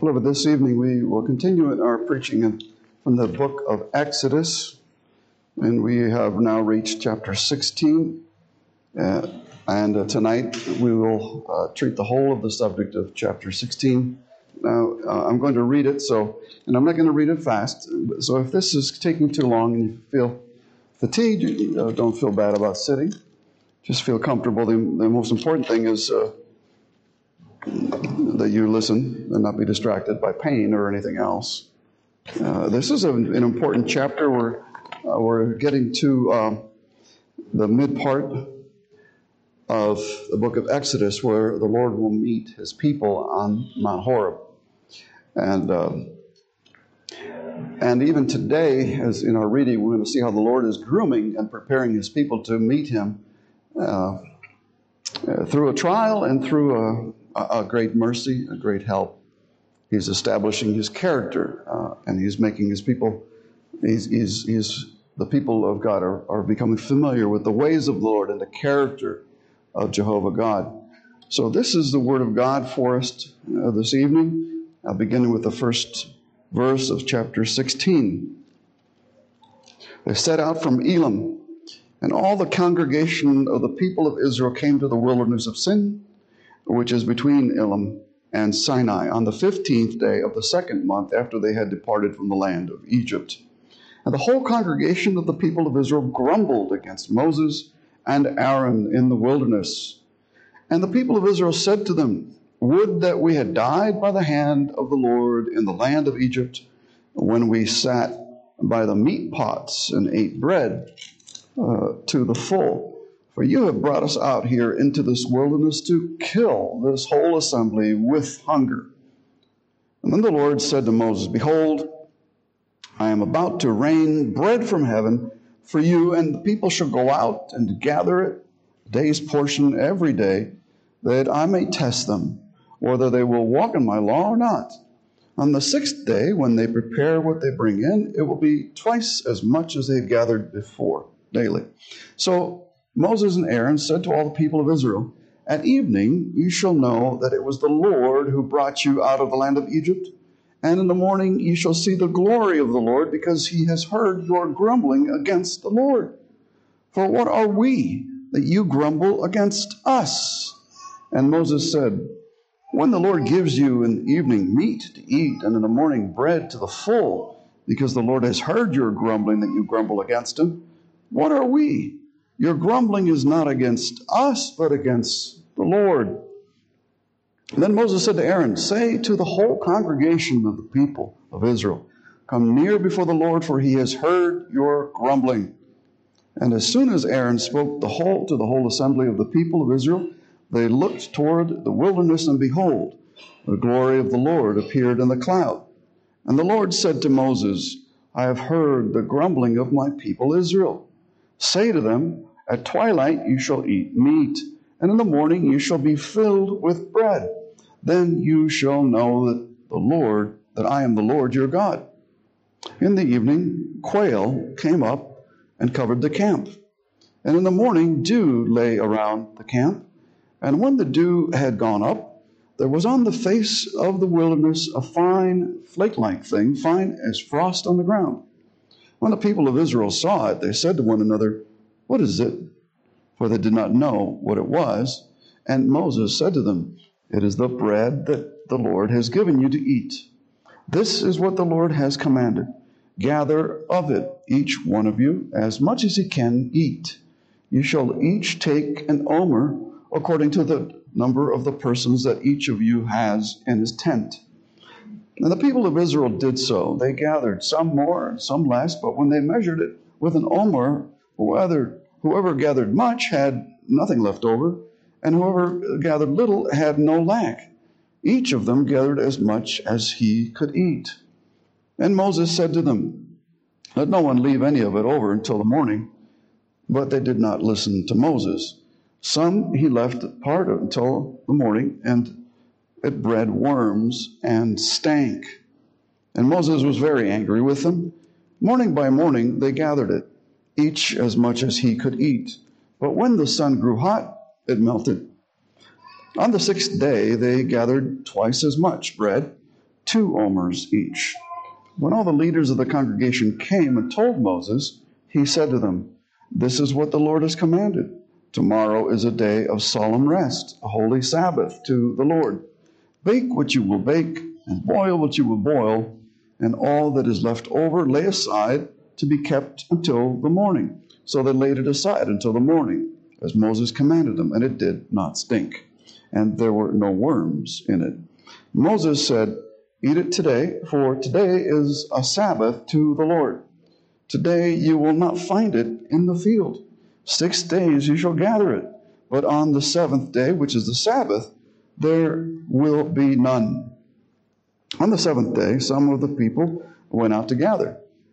Beloved, this evening we will continue in our preaching from the book of Exodus, and we have now reached chapter 16. Uh, and uh, tonight we will uh, treat the whole of the subject of chapter 16. Now, uh, I'm going to read it, so, and I'm not going to read it fast. So if this is taking too long and you feel fatigued, you, don't feel bad about sitting. Just feel comfortable. The, the most important thing is uh, that you listen and not be distracted by pain or anything else. Uh, this is an important chapter. We're, uh, we're getting to um, the mid part of the book of Exodus where the Lord will meet his people on Mount Horeb. And, um, and even today, as in our reading, we're going to see how the Lord is grooming and preparing his people to meet him uh, uh through a trial and through a, a, great mercy, a great help. He's establishing his character, uh, and he's making his people, he's, he's, he's, the people of God are, are becoming familiar with the ways of the Lord and the character of Jehovah God. So, this is the word of God for us uh, this evening, uh, beginning with the first verse of chapter 16. They set out from Elim, and all the congregation of the people of Israel came to the wilderness of Sin which is between Elim and Sinai, on the 15th day of the second month after they had departed from the land of Egypt. And the whole congregation of the people of Israel grumbled against Moses and Aaron in the wilderness. And the people of Israel said to them, Would that we had died by the hand of the Lord in the land of Egypt, when we sat by the meat pots and ate bread uh, to the full. For you have brought us out here into this wilderness to kill this whole assembly with hunger. And then the Lord said to Moses, Behold, I am about to rain bread from heaven for you, and the people shall go out and gather it, day's portion every day, that I may test them, whether they will walk in my law or not. On the sixth day, when they prepare what they bring in, it will be twice as much as they've gathered before daily. So Moses and Aaron said to all the people of Israel, At evening you shall know that it was the Lord who brought you out of the land of Egypt. And in the morning you shall see the glory of the Lord, because he has heard your grumbling against the Lord. For what are we that you grumble against us? And Moses said, When the Lord gives you in the evening meat to eat, and in the morning bread to the full, because the Lord has heard your grumbling that you grumble against him, what are we? Your grumbling is not against us, but against the Lord. And then Moses said to Aaron, Say to the whole congregation of the people of Israel, Come near before the Lord, for he has heard your grumbling. And as soon as Aaron spoke the whole to the whole assembly of the people of Israel, they looked toward the wilderness, and behold, the glory of the Lord appeared in the cloud. And the Lord said to Moses, I have heard the grumbling of my people Israel. Say to them, at twilight you shall eat meat, and in the morning you shall be filled with bread. Then you shall know that the Lord, that I am the Lord your God. In the evening, quail came up and covered the camp. And in the morning, dew lay around the camp. And when the dew had gone up, there was on the face of the wilderness a fine flake like thing, fine as frost on the ground. When the people of Israel saw it, they said to one another, what is it? For they did not know what it was. And Moses said to them, It is the bread that the Lord has given you to eat. This is what the Lord has commanded. Gather of it, each one of you, as much as he can eat. You shall each take an omer according to the number of the persons that each of you has in his tent. And the people of Israel did so. They gathered, some more, some less, but when they measured it with an omer, whoever, whoever gathered much had nothing left over, and whoever gathered little had no lack. Each of them gathered as much as he could eat. And Moses said to them, Let no one leave any of it over until the morning. But they did not listen to Moses. Some he left part of until the morning, and it bred worms and stank. And Moses was very angry with them. Morning by morning they gathered it each as much as he could eat. But when the sun grew hot, it melted. On the sixth day, they gathered twice as much bread, two omers each. When all the leaders of the congregation came and told Moses, he said to them, This is what the Lord has commanded. Tomorrow is a day of solemn rest, a holy Sabbath to the Lord. Bake what you will bake, and boil what you will boil, and all that is left over lay aside to be kept until the morning. So they laid it aside until the morning, as Moses commanded them, and it did not stink, and there were no worms in it. Moses said, Eat it today, for today is a Sabbath to the Lord. Today you will not find it in the field. Six days you shall gather it, but on the seventh day, which is the Sabbath, there will be none. On the seventh day, some of the people went out to gather,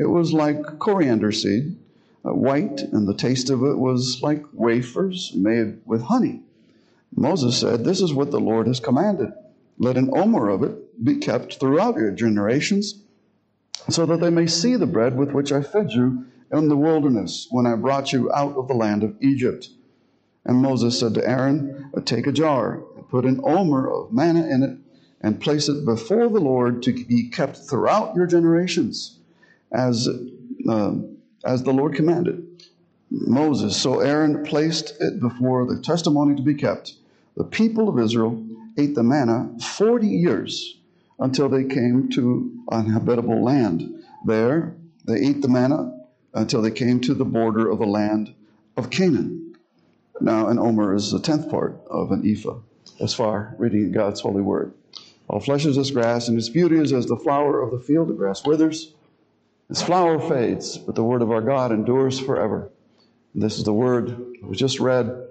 It was like coriander seed, uh, white, and the taste of it was like wafers made with honey. Moses said, This is what the Lord has commanded. Let an omer of it be kept throughout your generations, so that they may see the bread with which I fed you in the wilderness when I brought you out of the land of Egypt. And Moses said to Aaron, Take a jar, put an omer of manna in it, and place it before the Lord to be kept throughout your generations, as, uh, as the Lord commanded Moses. So Aaron placed it before the testimony to be kept. The people of Israel ate the manna 40 years until they came to unhabitable land. There, they ate the manna until they came to the border of the land of Canaan. Now, an omer is the tenth part of an ephah, as far reading God's holy word. All flesh is as grass, and its beauty is as the flower of the field. The grass withers, its flower fades, but the word of our God endures forever. And this is the word that was just read,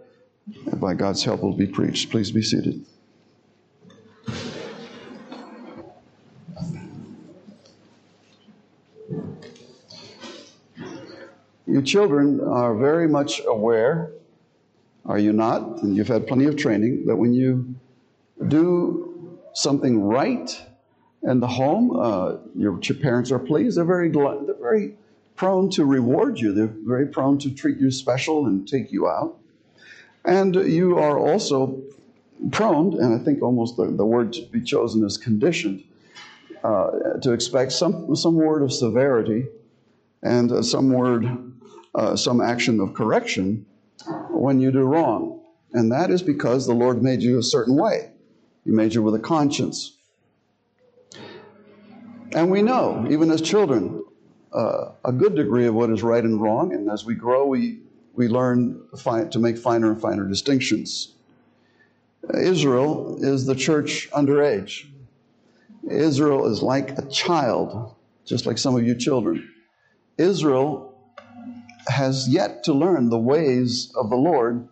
and by God's help will be preached. Please be seated. You children are very much aware, are you not? And you've had plenty of training that when you do something right in the home, uh, your, your, parents are pleased. They're very, they're very prone to reward you. They're very prone to treat you special and take you out. And you are also prone, and I think almost the, the word to be chosen is conditioned, uh, to expect some, some word of severity and uh, some word, uh, some action of correction when you do wrong. And that is because the Lord made you a certain way. He made you with a conscience. And we know, even as children, uh, a good degree of what is right and wrong. And as we grow, we, we learn to make finer and finer distinctions. Israel is the church underage. Israel is like a child, just like some of you children. Israel has yet to learn the ways of the Lord.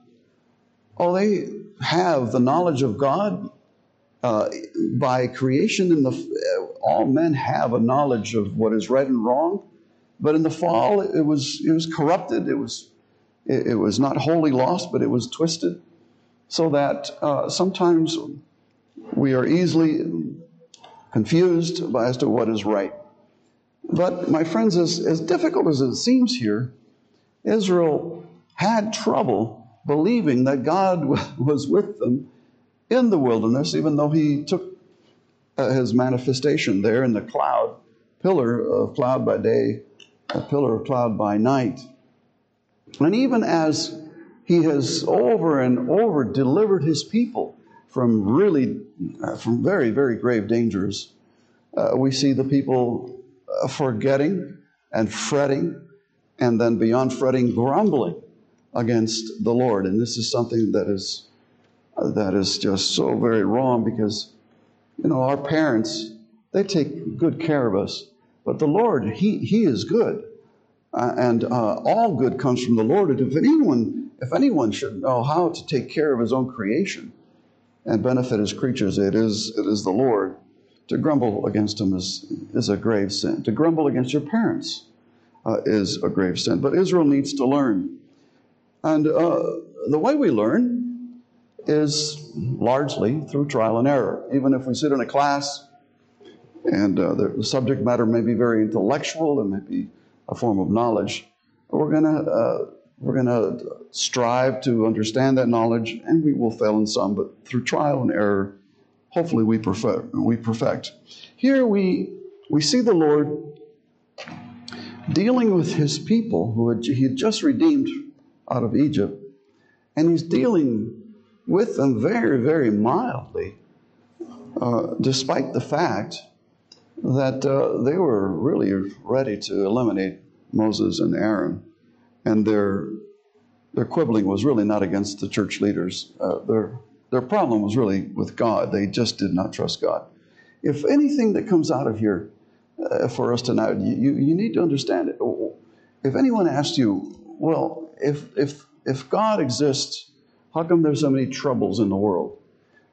Oh, they have the knowledge of God, uh, by creation in the all men have a knowledge of what is right and wrong but in the fall it was it was corrupted it was it, it was not wholly lost but it was twisted so that uh, sometimes we are easily confused as to what is right. But my friends as, as difficult as it seems here israel had trouble believing that god was with them in the wilderness, even though he took uh, his manifestation there in the cloud, pillar of cloud by day, a pillar of cloud by night. And even as he has over and over delivered his people from really, uh, from very, very grave dangers, uh, we see the people uh, forgetting and fretting, and then beyond fretting, grumbling against the Lord. And this is something that is that is just so very wrong because, you know, our parents, they take good care of us. But the Lord, He, he is good. Uh, and uh, all good comes from the Lord. And if anyone, if anyone should know how to take care of his own creation and benefit his creatures, it is, it is the Lord. to grumble against him is, is a grave sin. To grumble against your parents uh, is a grave sin. But Israel needs to learn. And uh, the way we learn is largely through trial and error. Even if we sit in a class and uh, the subject matter may be very intellectual, it may be a form of knowledge, we're going to uh, we're going to strive to understand that knowledge, and we will fail in some, but through trial and error, hopefully we perfect. We perfect. Here we we see the Lord dealing with His people who had, He had just redeemed out of Egypt, and He's dealing with them very, very mildly, uh, despite the fact that uh, they were really ready to eliminate Moses and Aaron and their their quibbling was really not against the church leaders. Uh, their their problem was really with God. They just did not trust God. If anything that comes out of here uh, for us tonight, you, you need to understand it. If anyone asks you, well, if if if God exists, how come there's so many troubles in the world?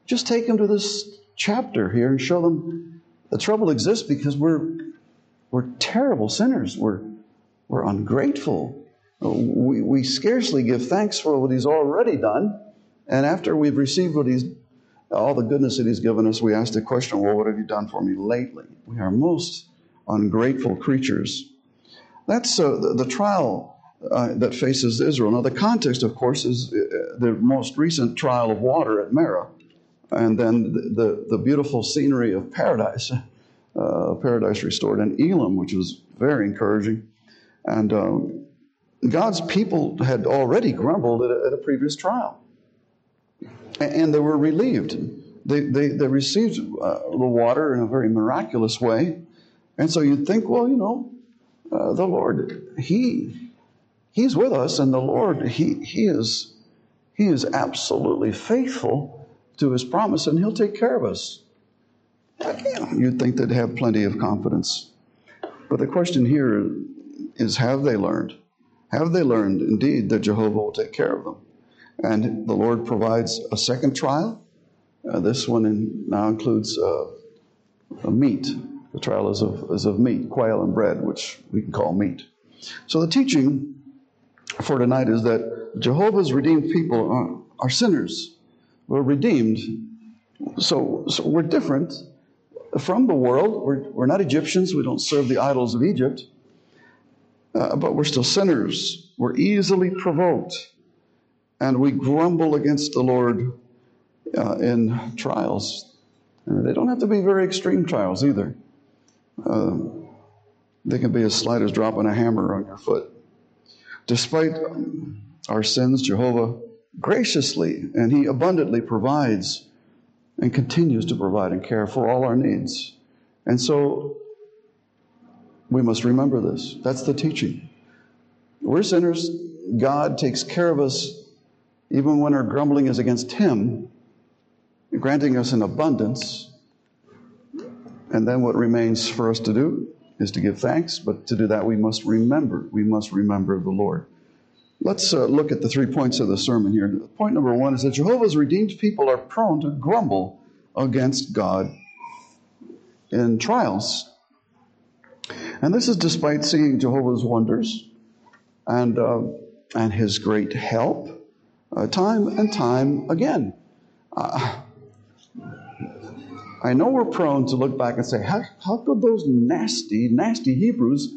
Just take them to this chapter here and show them the trouble exists because we're we're terrible sinners. We're we're ungrateful we, we scarcely give thanks for what He's already done. And after we've received what He's, all the goodness that He's given us, we ask the question, well, what have you done for me lately? We are most ungrateful creatures. That's uh, the, the, trial uh, that faces Israel. Now, the context, of course, is uh, the most recent trial of water at Marah, and then the, the, the beautiful scenery of paradise, uh, paradise restored, in Elim, which was very encouraging. And um, God's people had already grumbled at a, at a previous trial, and they were relieved. They, they, they received uh, the water in a very miraculous way. And so you'd think, well, you know, uh, the Lord, He, He's with us, and the Lord, He, He is, He is absolutely faithful to His promise, and He'll take care of us. You'd think they'd have plenty of confidence. But the question here is have they learned? have they learned indeed that Jehovah will take care of them? And the Lord provides a second trial. Uh, this one in, now includes uh, meat. The trial is of, is of meat, quail and bread, which we can call meat. So the teaching for tonight is that Jehovah's redeemed people are, are sinners. We're redeemed. So, so we're different from the world. We're, we're not Egyptians. We don't serve the idols of Egypt uh, but we're still sinners. We're easily provoked, and we grumble against the Lord uh, in trials. And they don't have to be very extreme trials either. Uh, they can be as slight as dropping a hammer on your foot. Despite our sins, Jehovah graciously and He abundantly provides and continues to provide and care for all our needs. And so we must remember this. That's the teaching. We're sinners. God takes care of us even when our grumbling is against Him, granting us an abundance. And then what remains for us to do is to give thanks, but to do that we must remember. We must remember the Lord. Let's uh, look at the three points of the sermon here. Point number one is that Jehovah's redeemed people are prone to grumble against God in trials. And this is despite seeing Jehovah's wonders and, uh, and his great help uh, time and time again. Uh, I know we're prone to look back and say, how, how could those nasty, nasty Hebrews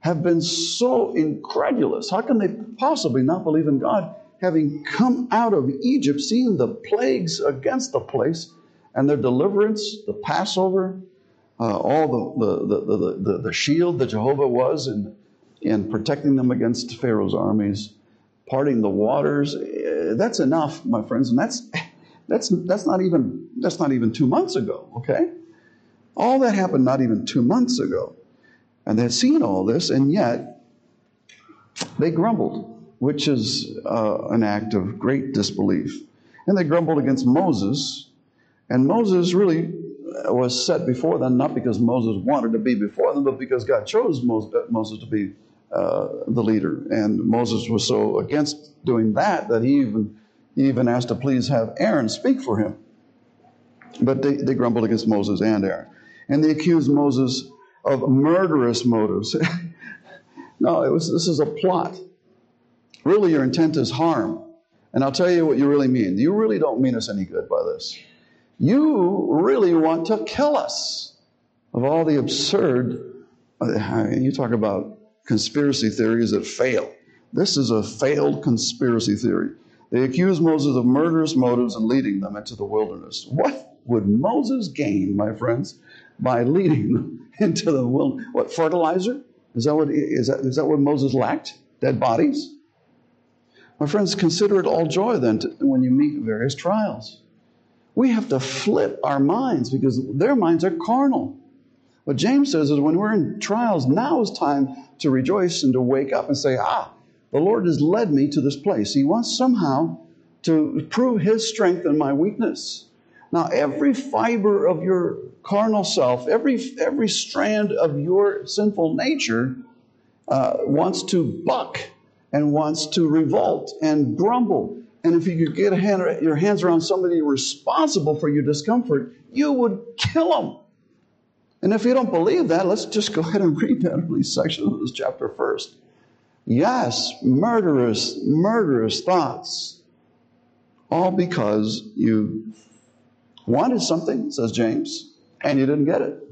have been so incredulous? How can they possibly not believe in God, having come out of Egypt, seeing the plagues against the place and their deliverance, the Passover, uh, all the, the, the, the, the shield that Jehovah was in, in protecting them against Pharaoh's armies, parting the waters. Eh, that's enough, my friends, and that's that's that's not even that's not even two months ago. Okay, all that happened not even two months ago, and they had seen all this, and yet they grumbled, which is uh, an act of great disbelief, and they grumbled against Moses, and Moses really was set before them, not because Moses wanted to be before them, but because God chose uh, Moses to be uh, the leader. And Moses was so against doing that that he even, he even asked to please have Aaron speak for him. But they, they grumbled against Moses and Aaron. And they accused Moses of murderous motives. no, it was, this is a plot. Really, your intent is harm. And I'll tell you what you really mean. You really don't mean us any good by this. You really want to kill us of all the absurd. Uh, you talk about conspiracy theories that fail. This is a failed conspiracy theory. They accuse Moses of murderous motives and leading them into the wilderness. What would Moses gain, my friends, by leading them into the wilderness? What, fertilizer? Is that what, is that, is that what Moses lacked? Dead bodies? My friends, consider it all joy then to, when you meet various trials. We have to flip our minds because their minds are carnal. What James says is when we're in trials, now is time to rejoice and to wake up and say, ah, the Lord has led me to this place. He wants somehow to prove His strength in my weakness. Now, every fiber of your carnal self, every, every strand of your sinful nature uh, wants to buck and wants to revolt and grumble. And if you could get hand, your hands around somebody responsible for your discomfort, you would kill them. And if you don't believe that, let's just go ahead and read that early section of this chapter first. Yes, murderous, murderous thoughts. All because you wanted something, says James, and you didn't get it.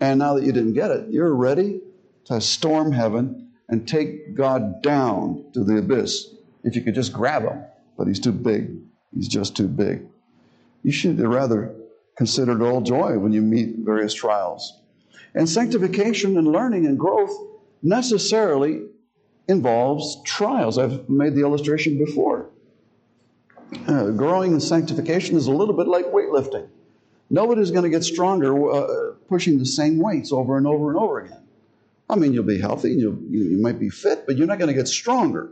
And now that you didn't get it, you're ready to storm heaven and take God down to the abyss. If you could just grab him, but he's too big. He's just too big. You should rather consider it all joy when you meet various trials. And sanctification and learning and growth necessarily involves trials. I've made the illustration before. Uh, growing in sanctification is a little bit like weightlifting. Nobody's going to get stronger uh, pushing the same weights over and over and over again. I mean, you'll be healthy and you you might be fit, but you're not going to get stronger.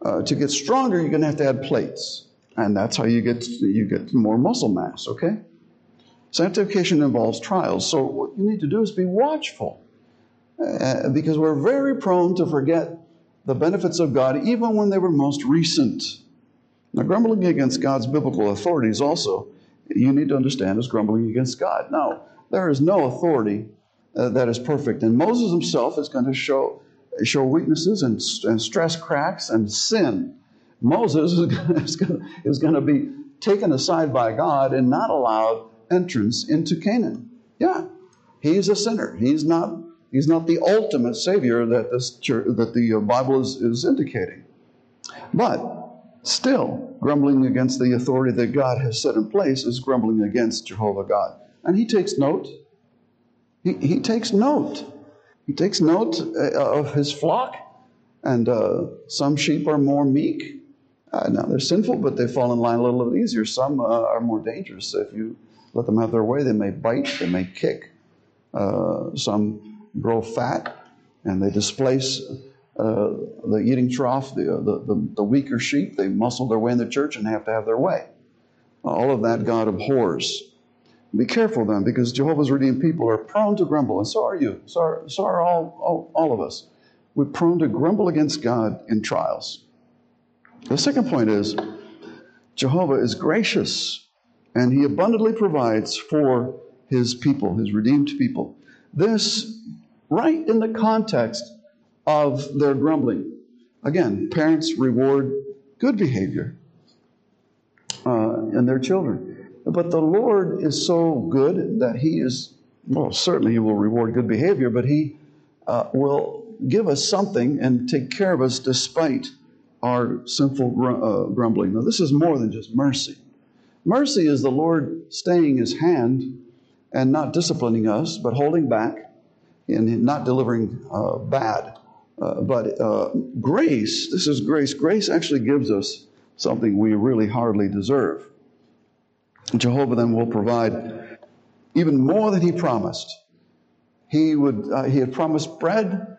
Uh, to get stronger, you're going to have to add plates, and that's how you get you get more muscle mass. Okay. Sanctification involves trials, so what you need to do is be watchful uh, because we're very prone to forget the benefits of God even when they were most recent. Now, grumbling against God's biblical authorities also, you need to understand, is grumbling against God. Now, there is no authority uh, that is perfect, and Moses himself is going to show, show weaknesses and, and stress cracks and sin. Moses is going, to, is going to be taken aside by God and not allowed entrance into Canaan. Yeah, he's a sinner. He's not He's not the ultimate Savior that, this church, that the uh, Bible is, is indicating. But still, grumbling against the authority that God has set in place is grumbling against Jehovah God. And he takes note. He, he takes note. He takes note uh, of his flock. And uh, some sheep are more meek. Uh, now, they're sinful, but they fall in line a little bit easier. Some uh, are more dangerous. If you let them have their way, they may bite, they may kick. Uh, some grow fat and they displace uh, the eating trough, the, uh, the, the, the, weaker sheep. They muscle their way in the church and have to have their way. All of that God abhors. Be careful then, because Jehovah's redeemed people are prone to grumble, and so are you. So are, so are all, all, all of us. We're prone to grumble against God in trials. The second point is Jehovah is gracious, and he abundantly provides for his people, his redeemed people. This right in the context of their grumbling. Again, parents reward good behavior uh, in their children. But the Lord is so good that He is, well, certainly He will reward good behavior, but He uh, will give us something and take care of us despite our sinful gr- uh, grumbling. Now, this is more than just mercy. Mercy is the Lord staying His hand and not disciplining us, but holding back in not delivering uh, bad. Uh, but uh, grace, this is grace. Grace actually gives us something we really hardly deserve. Jehovah then will provide even more than he promised. He would uh, he had promised bread,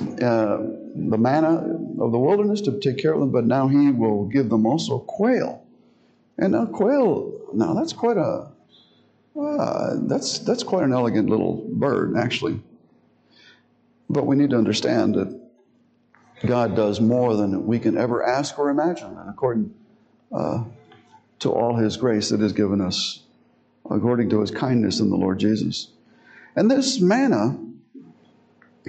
uh, the manna of the wilderness to take care of them, but now he will give them also quail. And now quail, now that's quite a uh, that's, that's quite an elegant little bird, actually. But we need to understand that God does more than we can ever ask or imagine, and according uh, to all His grace that has given us according to his kindness in the Lord Jesus. And this manna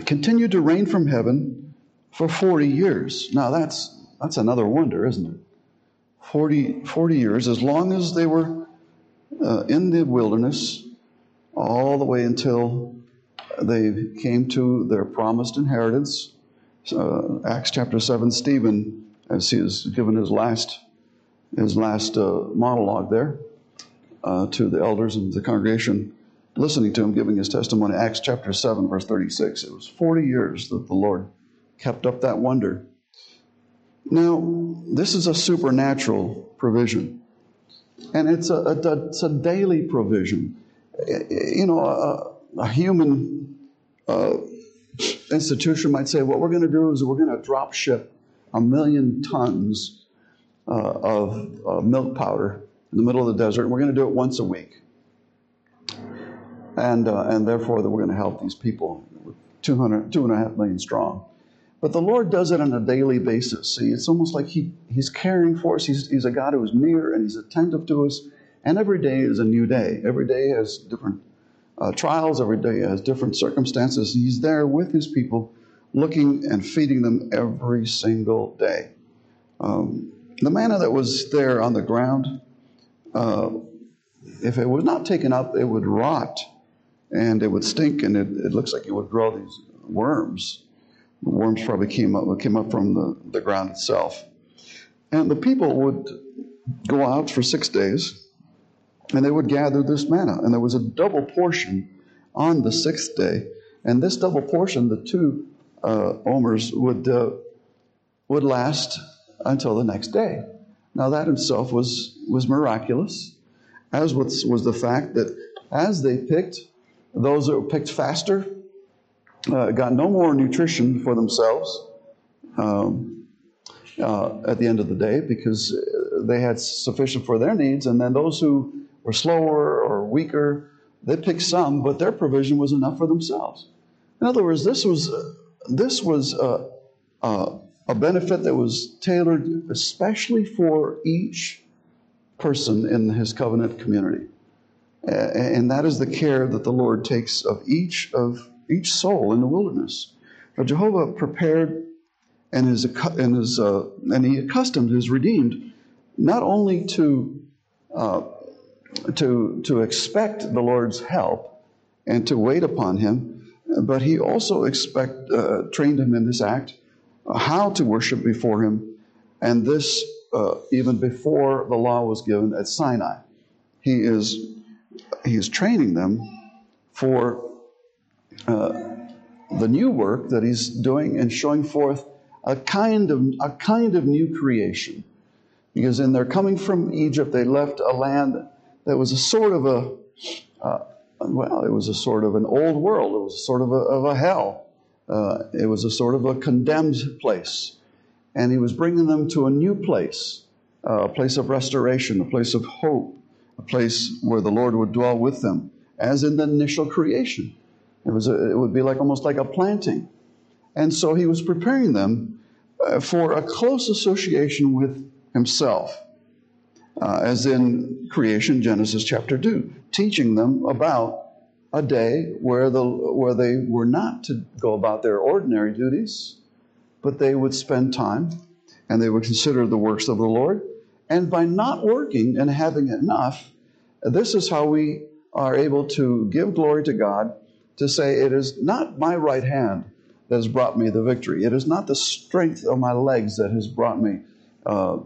continued to rain from heaven for 40 years. Now that's that's another wonder, isn't it? 40, 40 years, as long as they were uh, in the wilderness, all the way until they came to their promised inheritance. Uh, Acts chapter 7, Stephen, as he has given his last, his last uh, monologue there uh, to the elders and the congregation, listening to him giving his testimony, Acts chapter 7, verse 36. It was 40 years that the Lord kept up that wonder. Now, this is a supernatural provision, and it's a, a it's a daily provision. You know, a, a human uh, institution might say, what we're going to do is we're going to drop ship a million tons uh, of uh, milk powder in the middle of the desert, and we're going to do it once a week. And, uh, and therefore, that we're going to help these people, 200, two and a half million strong. But the Lord does it on a daily basis. See, it's almost like he, He's caring for us. He's, he's a God who is near and He's attentive to us. And every day is a new day. Every day has different uh, trials, every day has different circumstances. He's there with His people, looking and feeding them every single day. Um, the manna that was there on the ground, uh, if it was not taken up, it would rot and it would stink and it, it looks like it would grow these worms. Worms probably came up, came up from the, the ground itself. And the people would go out for six days and they would gather this manna. And there was a double portion on the sixth day. And this double portion, the two uh, omers, would, uh, would last until the next day. Now, that itself was, was miraculous, as was, was the fact that as they picked, those that were picked faster uh, got no more nutrition for themselves um, uh, at the end of the day because they had sufficient for their needs. And then those who were slower or weaker, they picked some, but their provision was enough for themselves. In other words, this was, uh, this was uh, uh, a benefit that was tailored especially for each person in his covenant community. And that is the care that the Lord takes of each of each soul in the wilderness. Now, Jehovah prepared and is, and is uh, and he accustomed his redeemed not only to uh, to to expect the Lord's help and to wait upon him, but he also expect uh, trained him in this act how to worship before him, and this uh, even before the law was given at Sinai. He is he is training them for the new work that he's doing and showing forth a kind of a kind of new creation. Because in their coming from Egypt, they left a land that was a sort of a uh, well, it was a sort of an old world. It was a sort of a, of a hell. Uh, it was a sort of a condemned place, and he was bringing them to a new place, uh, a place of restoration, a place of hope, a place where the Lord would dwell with them, as in the initial creation. It, was a, it would be like almost like a planting. And so he was preparing them uh, for a close association with himself, uh, as in creation, Genesis chapter 2, teaching them about a day where, the, where they were not to go about their ordinary duties, but they would spend time and they would consider the works of the Lord. And by not working and having enough, this is how we are able to give glory to God to say, It is not my right hand that has brought me the victory. It is not the strength of my legs that has brought me uh,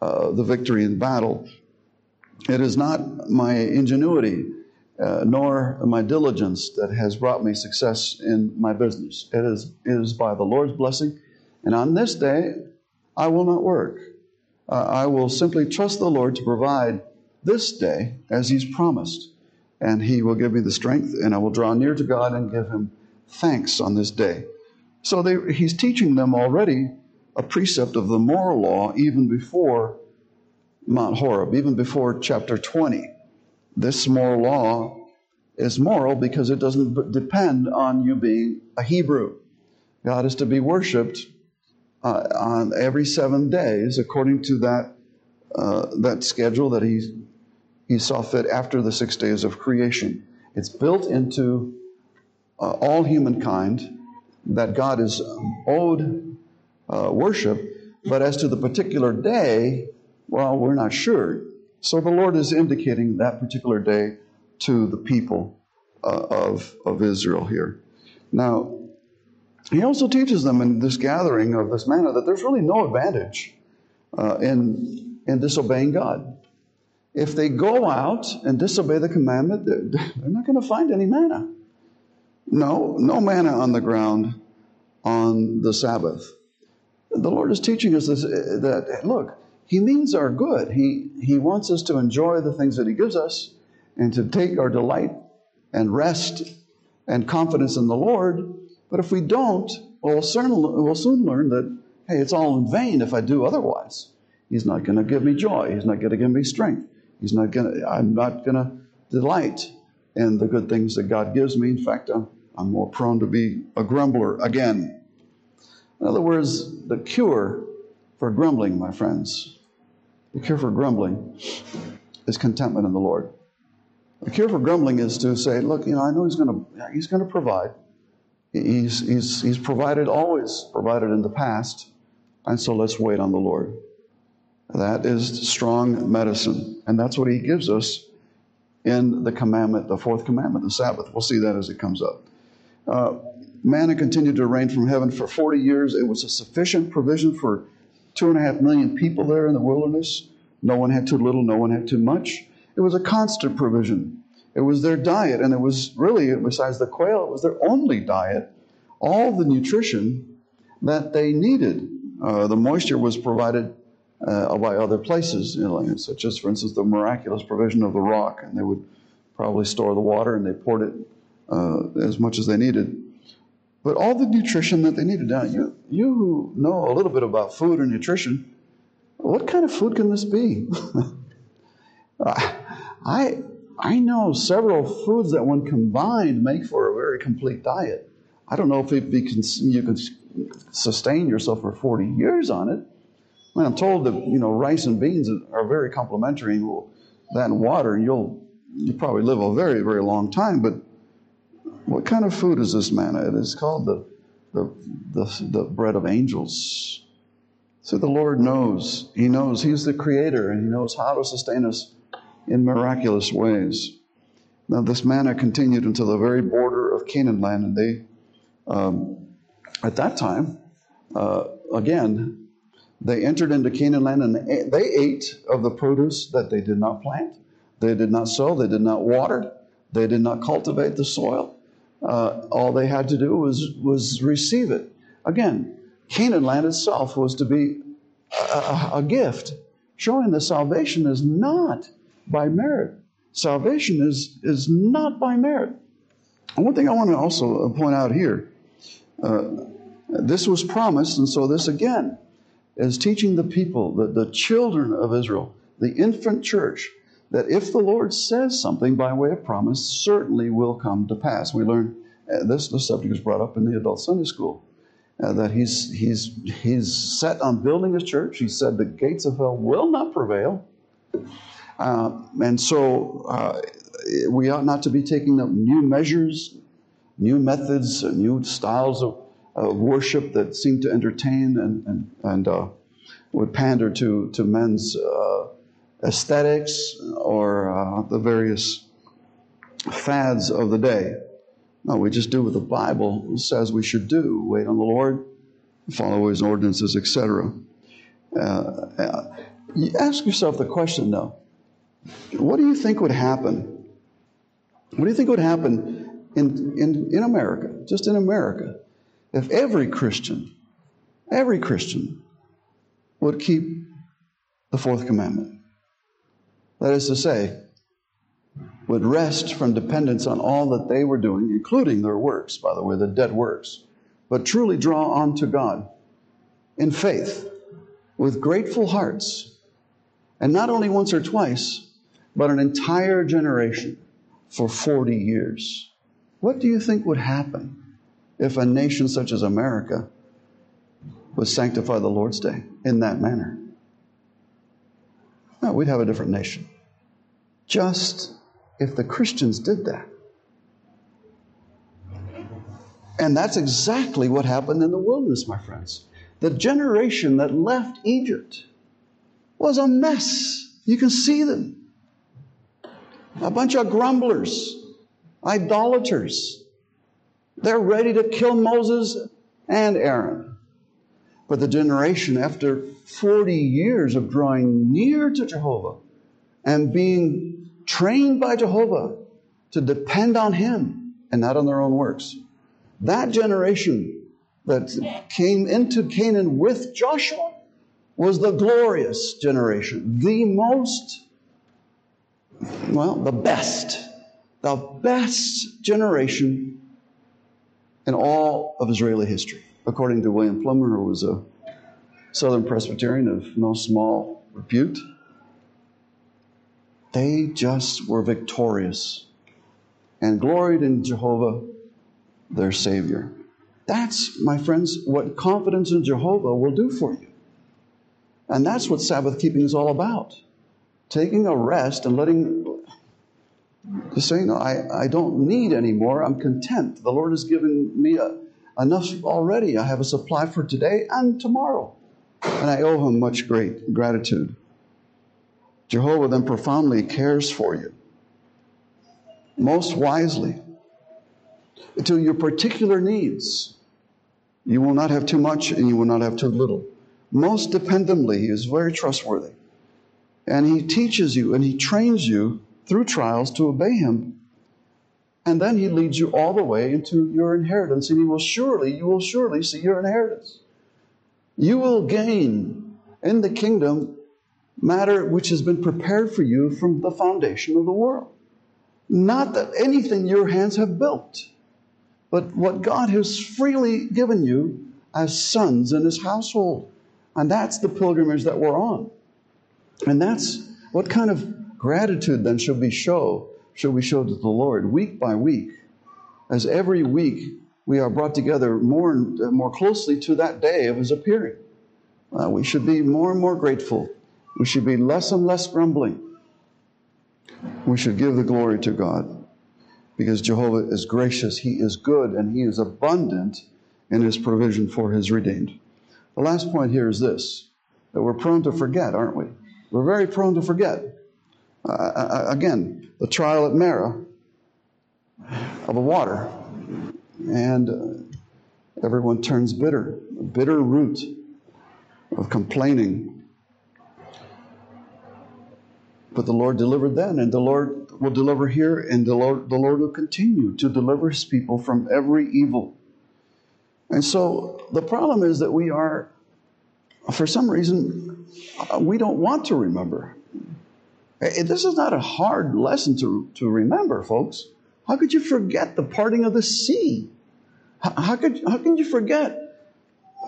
uh, the victory in battle. It is not my ingenuity uh, nor my diligence that has brought me success in my business. It is, it is by the Lord's blessing. And on this day, I will not work. Uh, I will simply trust the Lord to provide this day as He's promised and he will give me the strength, and I will draw near to God and give him thanks on this day. So they, he's teaching them already a precept of the moral law even before Mount Horeb, even before chapter 20. This moral law is moral because it doesn't depend on you being a Hebrew. God is to be worshiped uh, on every seven days according to that, uh, that schedule that He's he saw fit after the six days of creation. It's built into uh, all humankind that God is owed uh, worship, but as to the particular day, well, we're not sure. So the Lord is indicating that particular day to the people uh, of, of Israel here. Now, he also teaches them in this gathering of this manna that there's really no advantage uh, in, in disobeying God. If they go out and disobey the commandment, they're, they're not going to find any manna. No, no manna on the ground on the Sabbath. The Lord is teaching us this, that, look, He means our good. He, he wants us to enjoy the things that He gives us and to take our delight and rest and confidence in the Lord. But if we don't, we'll soon, we'll soon learn that, hey, it's all in vain if I do otherwise. He's not going to give me joy. He's not going to give me strength. He's not to, I'm not going to delight in the good things that God gives me. In fact, I'm, I'm more prone to be a grumbler again. In other words, the cure for grumbling, my friends, the cure for grumbling is contentment in the Lord. The cure for grumbling is to say, look, you know, I know he's going to, he's going to provide. He's, he's, he's provided, always provided in the past, and so let's wait on the Lord. That is strong medicine, and that's what he gives us in the commandment, the fourth commandment, the Sabbath. We'll see that as it comes up. Uh, manna continued to rain from heaven for 40 years. It was a sufficient provision for two and a half million people there in the wilderness. No one had too little, no one had too much. It was a constant provision. It was their diet, and it was really, besides the quail, it was their only diet. All the nutrition that they needed. Uh, the moisture was provided uh, by other places, such as, for instance, the miraculous provision of the rock, and they would probably store the water and they poured it uh, as much as they needed. But all the nutrition that they needed. Now, you, you who know a little bit about food and nutrition, what kind of food can this be? I, I know several foods that, when combined, make for a very complete diet. I don't know if be, you can sustain yourself for 40 years on it. I'm told that you know rice and beans are very complementary. And that and water, and you'll you probably live a very very long time. But what kind of food is this manna? It is called the the the, the bread of angels. So the Lord knows. He knows He's the Creator, and He knows how to sustain us in miraculous ways. Now, this manna continued until the very border of Canaan land, and they, um, at that time, uh, again, they entered into Canaan land and they ate of the produce that they did not plant, they did not sow, they did not water, they did not cultivate the soil. Uh, all they had to do was, was receive it. Again, Canaan land itself was to be a, a, a gift, showing that salvation is not by merit. Salvation is, is not by merit. And one thing I want to also point out here uh, this was promised, and so this again is teaching the people, the, the children of Israel, the infant church, that if the Lord says something by way of promise, certainly will come to pass. We learn uh, this, subject was brought up in the adult Sunday school. Uh, that he's, he's, he's set on building his church. He said the gates of hell will not prevail. Uh, and so uh, we ought not to be taking up new measures, new methods, new styles of, of worship that seemed to entertain and, and, and uh, would pander to, to men's uh, aesthetics or uh, the various fads of the day. No, we just do what the Bible says we should do wait on the Lord, follow His ordinances, etc. Uh, you ask yourself the question, though what do you think would happen? What do you think would happen in, in, in America, just in America, if every Christian, every Christian would keep the fourth commandment? That is to say, would rest from dependence on all that they were doing, including their works, by the way, the dead works, but truly draw on to God in faith with grateful hearts. And not only once or twice, but an entire generation for 40 years. What do you think would happen if a nation such as America would sanctify the Lord's Day in that manner? No, we'd have a different nation. just if the Christians did that. And that's exactly what happened in the wilderness, my friends. The generation that left Egypt was a mess. You can see them. A bunch of grumblers, idolaters. They're ready to kill Moses and Aaron. But the generation after 40 years of drawing near to Jehovah and being trained by Jehovah to depend on Him and not on their own works, that generation that came into Canaan with Joshua was the glorious generation, the most, well, the best, the best generation in all of Israeli history, according to William Plumer, who was a Southern Presbyterian of no small repute. They just were victorious and gloried in Jehovah their Savior. That's, my friends, what confidence in Jehovah will do for you. And that's what Sabbath keeping is all about. Taking a rest and letting, just saying, no, I, I don't need anymore. I'm content. The Lord has given me a, enough already. I have a supply for today and tomorrow. And I owe Him much great gratitude. Jehovah then profoundly cares for you, most wisely to your particular needs. You will not have too much and you will not have too little. Most dependably, He is very trustworthy. And He teaches you and He trains you through trials to obey Him. And then He leads you all the way into your inheritance, and He will surely, you will surely see your inheritance. You will gain in the kingdom matter which has been prepared for you from the foundation of the world. Not that anything your hands have built but what God has freely given you as sons in his household. And that's the pilgrimage that we're on. And that's what kind of gratitude then should we show, should we show to the Lord week by week, as every week we are brought together more and more closely to that day of his appearing. Uh, we should be more and more grateful. We should be less and less grumbling. We should give the glory to God because Jehovah is gracious, He is good, and He is abundant in His provision for His redeemed. The last point here is this that we're prone to forget, aren't we? We're very prone to forget. Uh, uh, again, the trial at Marah of the water, and uh, everyone turns bitter, a bitter root of complaining. But the Lord delivered then, and the Lord will deliver here, and the Lord, the Lord will continue to deliver his people from every evil. And so the problem is that we are, for some reason, uh, we don't want to remember. This is not a hard lesson to, to remember, folks. How could you forget the parting of the sea? How, could, how can you forget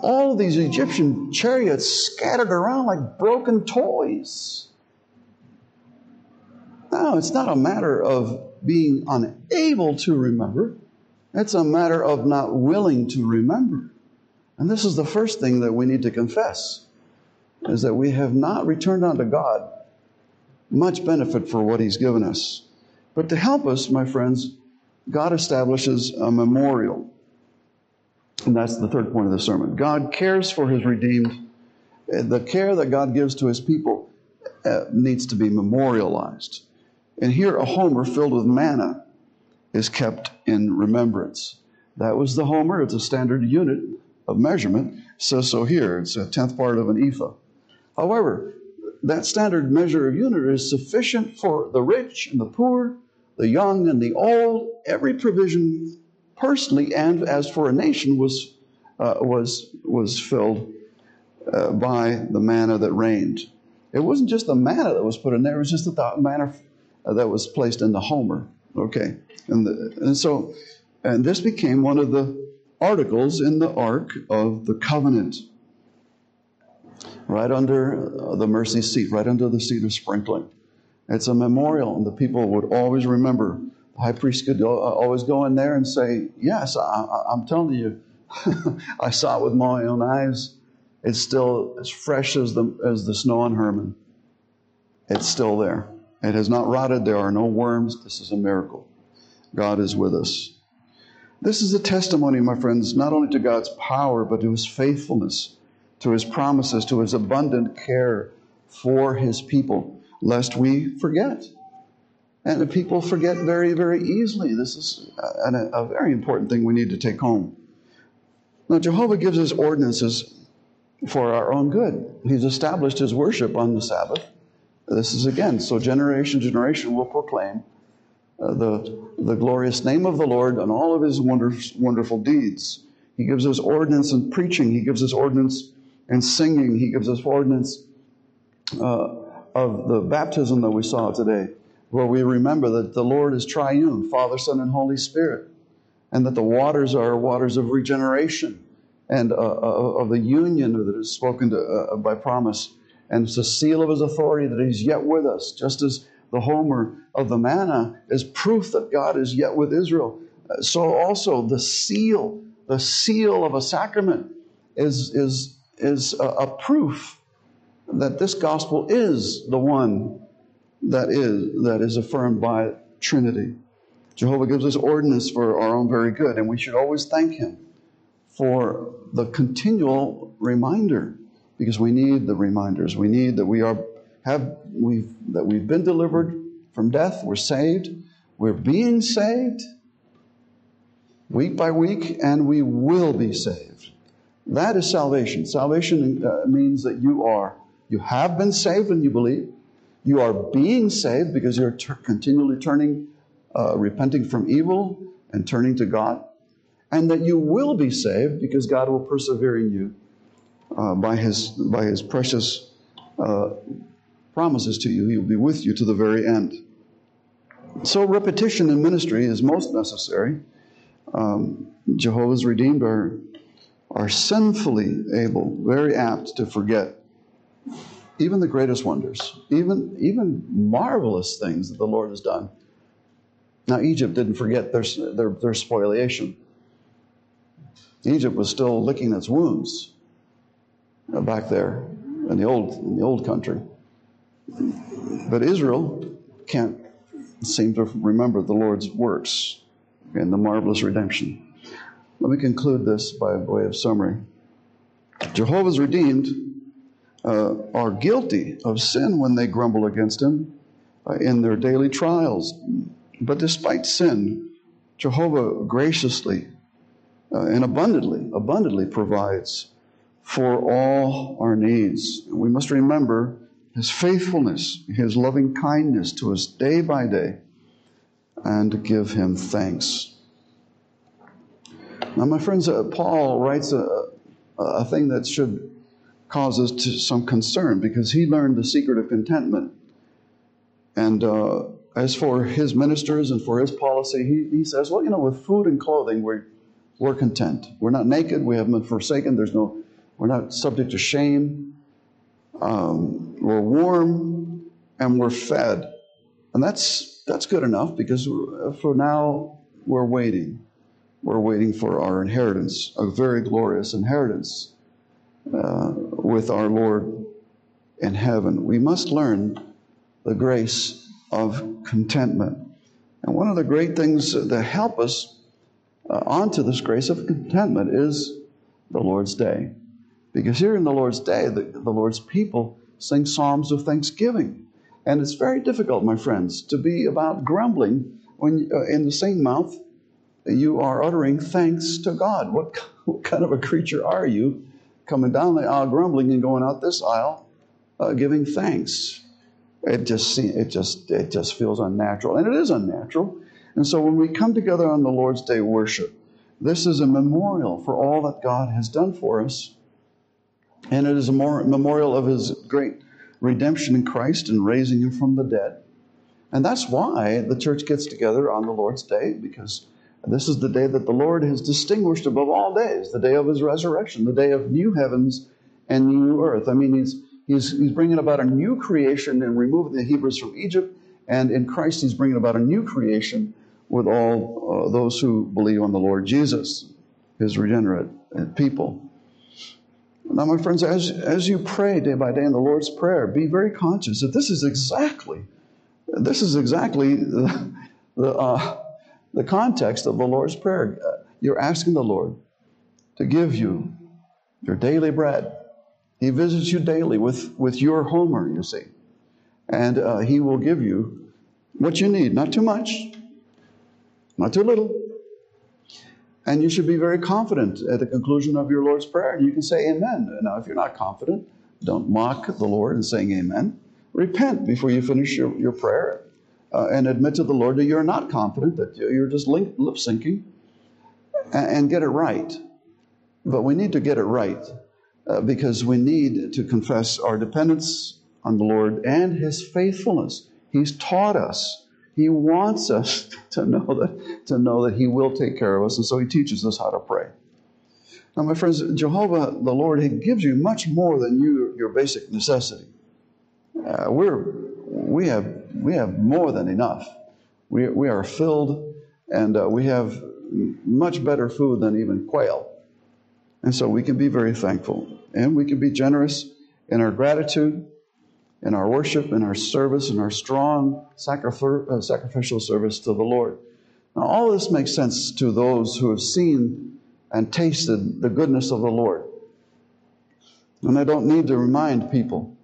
all these Egyptian chariots scattered around like broken toys? No, it's not a matter of being unable to remember. It's a matter of not willing to remember. And this is the first thing that we need to confess is that we have not returned unto God much benefit for what He's given us. But to help us, my friends, God establishes a memorial. And that's the third point of the sermon. God cares for His redeemed. The care that God gives to His people uh, needs to be memorialized. And here a homer filled with manna is kept in remembrance. That was the homer. It's a standard unit of measurement. So, so here, it's a tenth part of an ephah. However, that standard measure of unit is sufficient for the rich and the poor, the young and the old. Every provision, personally and as for a nation, was uh, was was filled uh, by the manna that rained. It wasn't just the manna that was put in there; it was just the manna uh, that was placed in the Homer. Okay, and, the, and so, and this became one of the articles in the Ark of the Covenant, right under uh, the mercy seat, right under the seat of sprinkling. It's a memorial, and the people would always remember. The high priest could always go in there and say, Yes, I, am telling you, I saw it with my own eyes. It's still as fresh as the, as the snow on Hermon. It's still there. It has not rotted. There are no worms. This is a miracle. God is with us. This is a testimony, my friends, not only to God's power, but to his faithfulness, to his promises, to his abundant care for his people, lest we forget. And the people forget very, very easily. This is a, a, very important thing we need to take home. Now, Jehovah gives us ordinances for our own good. He's established his worship on the Sabbath. This is again, so generation to generation will proclaim uh, the, the glorious name of the Lord and all of his wonder, wonderful deeds. He gives us ordinance in preaching, he gives us ordinance in singing, he gives us ordinance uh, of the baptism that we saw today where we remember that the Lord is triune Father, Son, and Holy Spirit, and that the waters are waters of regeneration and uh, uh of the union that is spoken to, uh, by promise. And it's a seal of his authority that he's yet with us, just as the Homer of the manna is proof that God is yet with Israel. Uh, so also the seal, the seal of a sacrament is, is, is a, a proof that this gospel is the one that is, that is affirmed by Trinity. Jehovah gives us ordinance for our own very good, and we should always thank Him for the continual reminder, because we need the reminders. We need that we are have we've that we've been delivered from death. We're saved. We're being saved week by week, and we will be saved. That is salvation. Salvation uh, means that you are you have been saved when you believe. You are being saved because you're continually turning, uh, repenting from evil and turning to God. And that you will be saved because God will persevere in you uh, by, his, by His precious uh, promises to you. He will be with you to the very end. So, repetition in ministry is most necessary. Um, Jehovah's redeemed are, are sinfully able, very apt to forget even the greatest wonders, even, even marvelous things that the Lord has done. Now, Egypt didn't forget their, their, their spoliation. Egypt was still licking its wounds uh, back there in the old, in the old country. But Israel can't seem to remember the Lord's works and the marvelous redemption. Let me conclude this by way of summary. Jehovah's redeemed uh, are guilty of sin when they grumble against Him uh, in their daily trials. But despite sin, Jehovah graciously uh, and abundantly, abundantly provides for all our needs. We must remember His faithfulness, His loving kindness to us day by day, and give Him thanks. Now, my friends, uh, Paul writes a, a thing that should causes to some concern because he learned the secret of contentment. And uh, as for his ministers and for his policy, he, he says, well, you know, with food and clothing, we're, we're content. We're not naked. We haven't been forsaken. There's no, we're not subject to shame. Um, we're warm and we're fed. And that's, that's good enough because for now, we're waiting. We're waiting for our inheritance, a very glorious inheritance uh, with our Lord in heaven. We must learn the grace of contentment. And one of the great things that help us uh, onto this grace of contentment is the Lord's Day. Because here in the Lord's Day, the, the Lord's people sing psalms of thanksgiving. And it's very difficult, my friends, to be about grumbling when uh, in the same mouth you are uttering thanks to God. What, what kind of a creature are you coming down the aisle grumbling and going out this aisle uh, giving thanks. It just it just it just feels unnatural, and it is unnatural. And so when we come together on the Lord's Day worship, this is a memorial for all that God has done for us, and it is a memorial of His great redemption in Christ and raising Him from the dead. And that's why the church gets together on the Lord's Day because this is the day that the Lord has distinguished above all days, the day of his resurrection, the day of new heavens and new earth. I mean, he's, he's, he's bringing about a new creation and removing the Hebrews from Egypt, and in Christ, he's bringing about a new creation with all uh, those who believe on the Lord Jesus, his regenerate people. Now, my friends, as, as you pray day by day in the Lord's Prayer, be very conscious that this is exactly this is exactly the, the, uh, the context of the Lord's Prayer. Uh, you're asking the Lord to give you your daily bread. He visits you daily with, with your Homer, you see. And uh, He will give you what you need, not too much, not too little. And you should be very confident at the conclusion of your Lord's Prayer. And you can say Amen. Now, if you're not confident, don't mock the Lord in saying Amen. Repent before you finish your, your prayer uh, and admit to the Lord that you're not confident, that you're just lip syncing, and, and, get it right. But we need to get it right uh, because we need to confess our dependence on the Lord and His faithfulness. He's taught us. He wants us to know that to know that He will take care of us, and so He teaches us how to pray. Now, my friends, Jehovah, the Lord, He gives you much more than you, your basic necessity. Uh, we're we have we have more than enough. We we are filled, and uh, we have much better food than even quail, and so we can be very thankful, and we can be generous in our gratitude, in our worship, in our service, in our strong uh, sacrificial service to the Lord. Now, all this makes sense to those who have seen and tasted the goodness of the Lord. And I don't need to remind people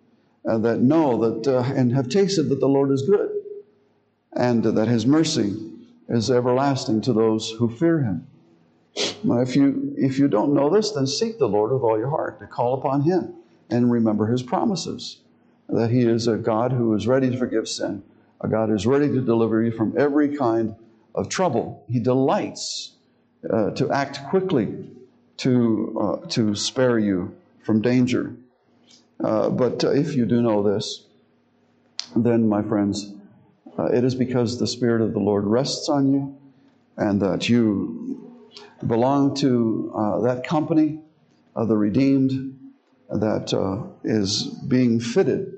uh, that know that uh, and have tasted that the Lord is good and that his mercy is everlasting to those who fear him. Now, if you if you don't know this, then seek the Lord with all your heart, to call upon him and remember his promises. That he is a God who is ready to forgive sin, a God who is ready to deliver you from every kind of trouble. He delights uh, to act quickly to, uh, to spare you from danger. Uh, but uh, if you do know this, then, my friends, uh, it is because the Spirit of the Lord rests on you and that you belong to uh, that company of the redeemed that is being fitted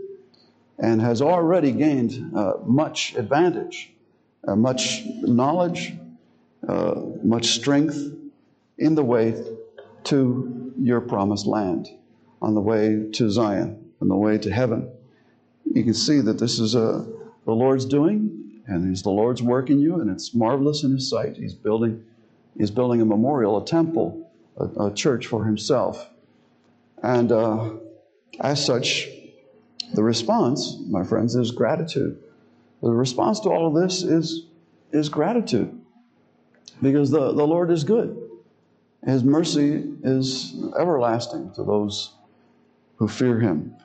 and has already gained much advantage, much knowledge, much strength in the way to your promised land on the way to Zion, on the way to heaven. You can see that this is a, uh, the Lord's doing, and it's the Lord's work in you, and it's marvelous in His sight. He's building, He's building a memorial, a temple, a, a church for Himself. And uh, as such, the response, my friends, is gratitude. The response to all of this is, is gratitude because the, the Lord is good. His mercy is everlasting to those who fear him.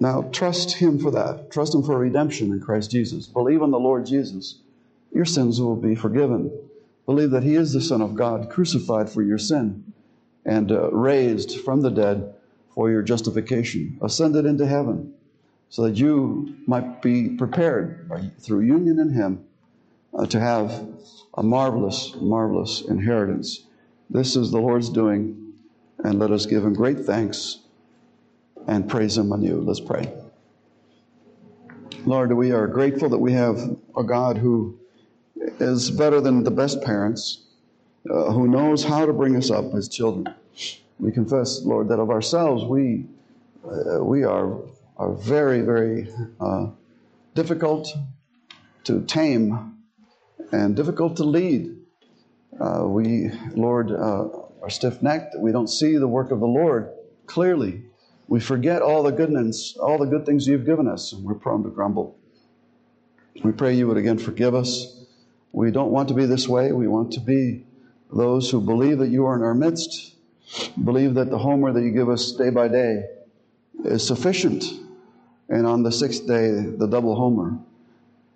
Now, trust him for that. Trust him for redemption in Christ Jesus. Believe in the Lord Jesus. Your sins will be forgiven. Believe that he is the Son of God, crucified for your sin, and uh, raised from the dead for your justification, ascended into heaven, so that you might be prepared through union in him uh, to have a marvelous, marvelous inheritance. This is the Lord's doing, and let us give him great thanks and praise Him anew. Let's pray. Lord, we are grateful that we have a God who is better than the best parents, uh, who knows how to bring us up as children. We confess, Lord, that of ourselves we uh, we are are very very uh, difficult to tame and difficult to lead. Uh, we, Lord, uh, are stiff necked. We don't see the work of the Lord clearly. We forget all the goodness, all the good things you've given us, and we're prone to grumble. We pray you would again forgive us. We don't want to be this way. We want to be those who believe that you are in our midst, believe that the homer that you give us day by day is sufficient, and on the sixth day, the double homer,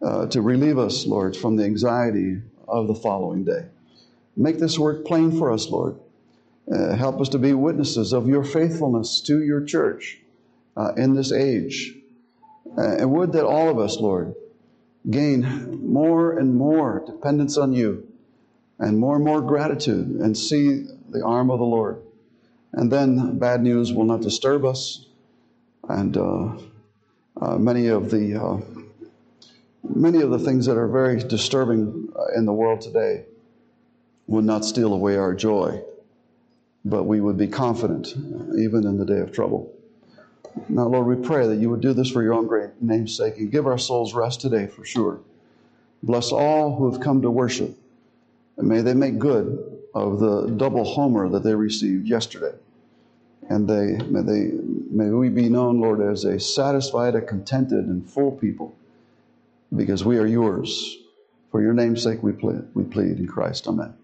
uh, to relieve us, Lord, from the anxiety of the following day. Make this work plain for us, Lord. Uh, help us to be witnesses of your faithfulness to your church uh, in this age. Uh, and would that all of us, Lord, gain more and more dependence on you and more and more gratitude and see the arm of the Lord. And then bad news will not disturb us. And uh, uh, many of the uh, many of the things that are very disturbing in the world today will not steal away our joy but we would be confident uh, even in the day of trouble. Now, Lord, we pray that you would do this for your own great name's sake and give our souls rest today for sure. Bless all who have come to worship, and may they make good of the double homer that they received yesterday. And they may they may we be known, Lord, as a satisfied, a contented, and full people, because we are yours. For your name's sake we plead, we plead in Christ. Amen.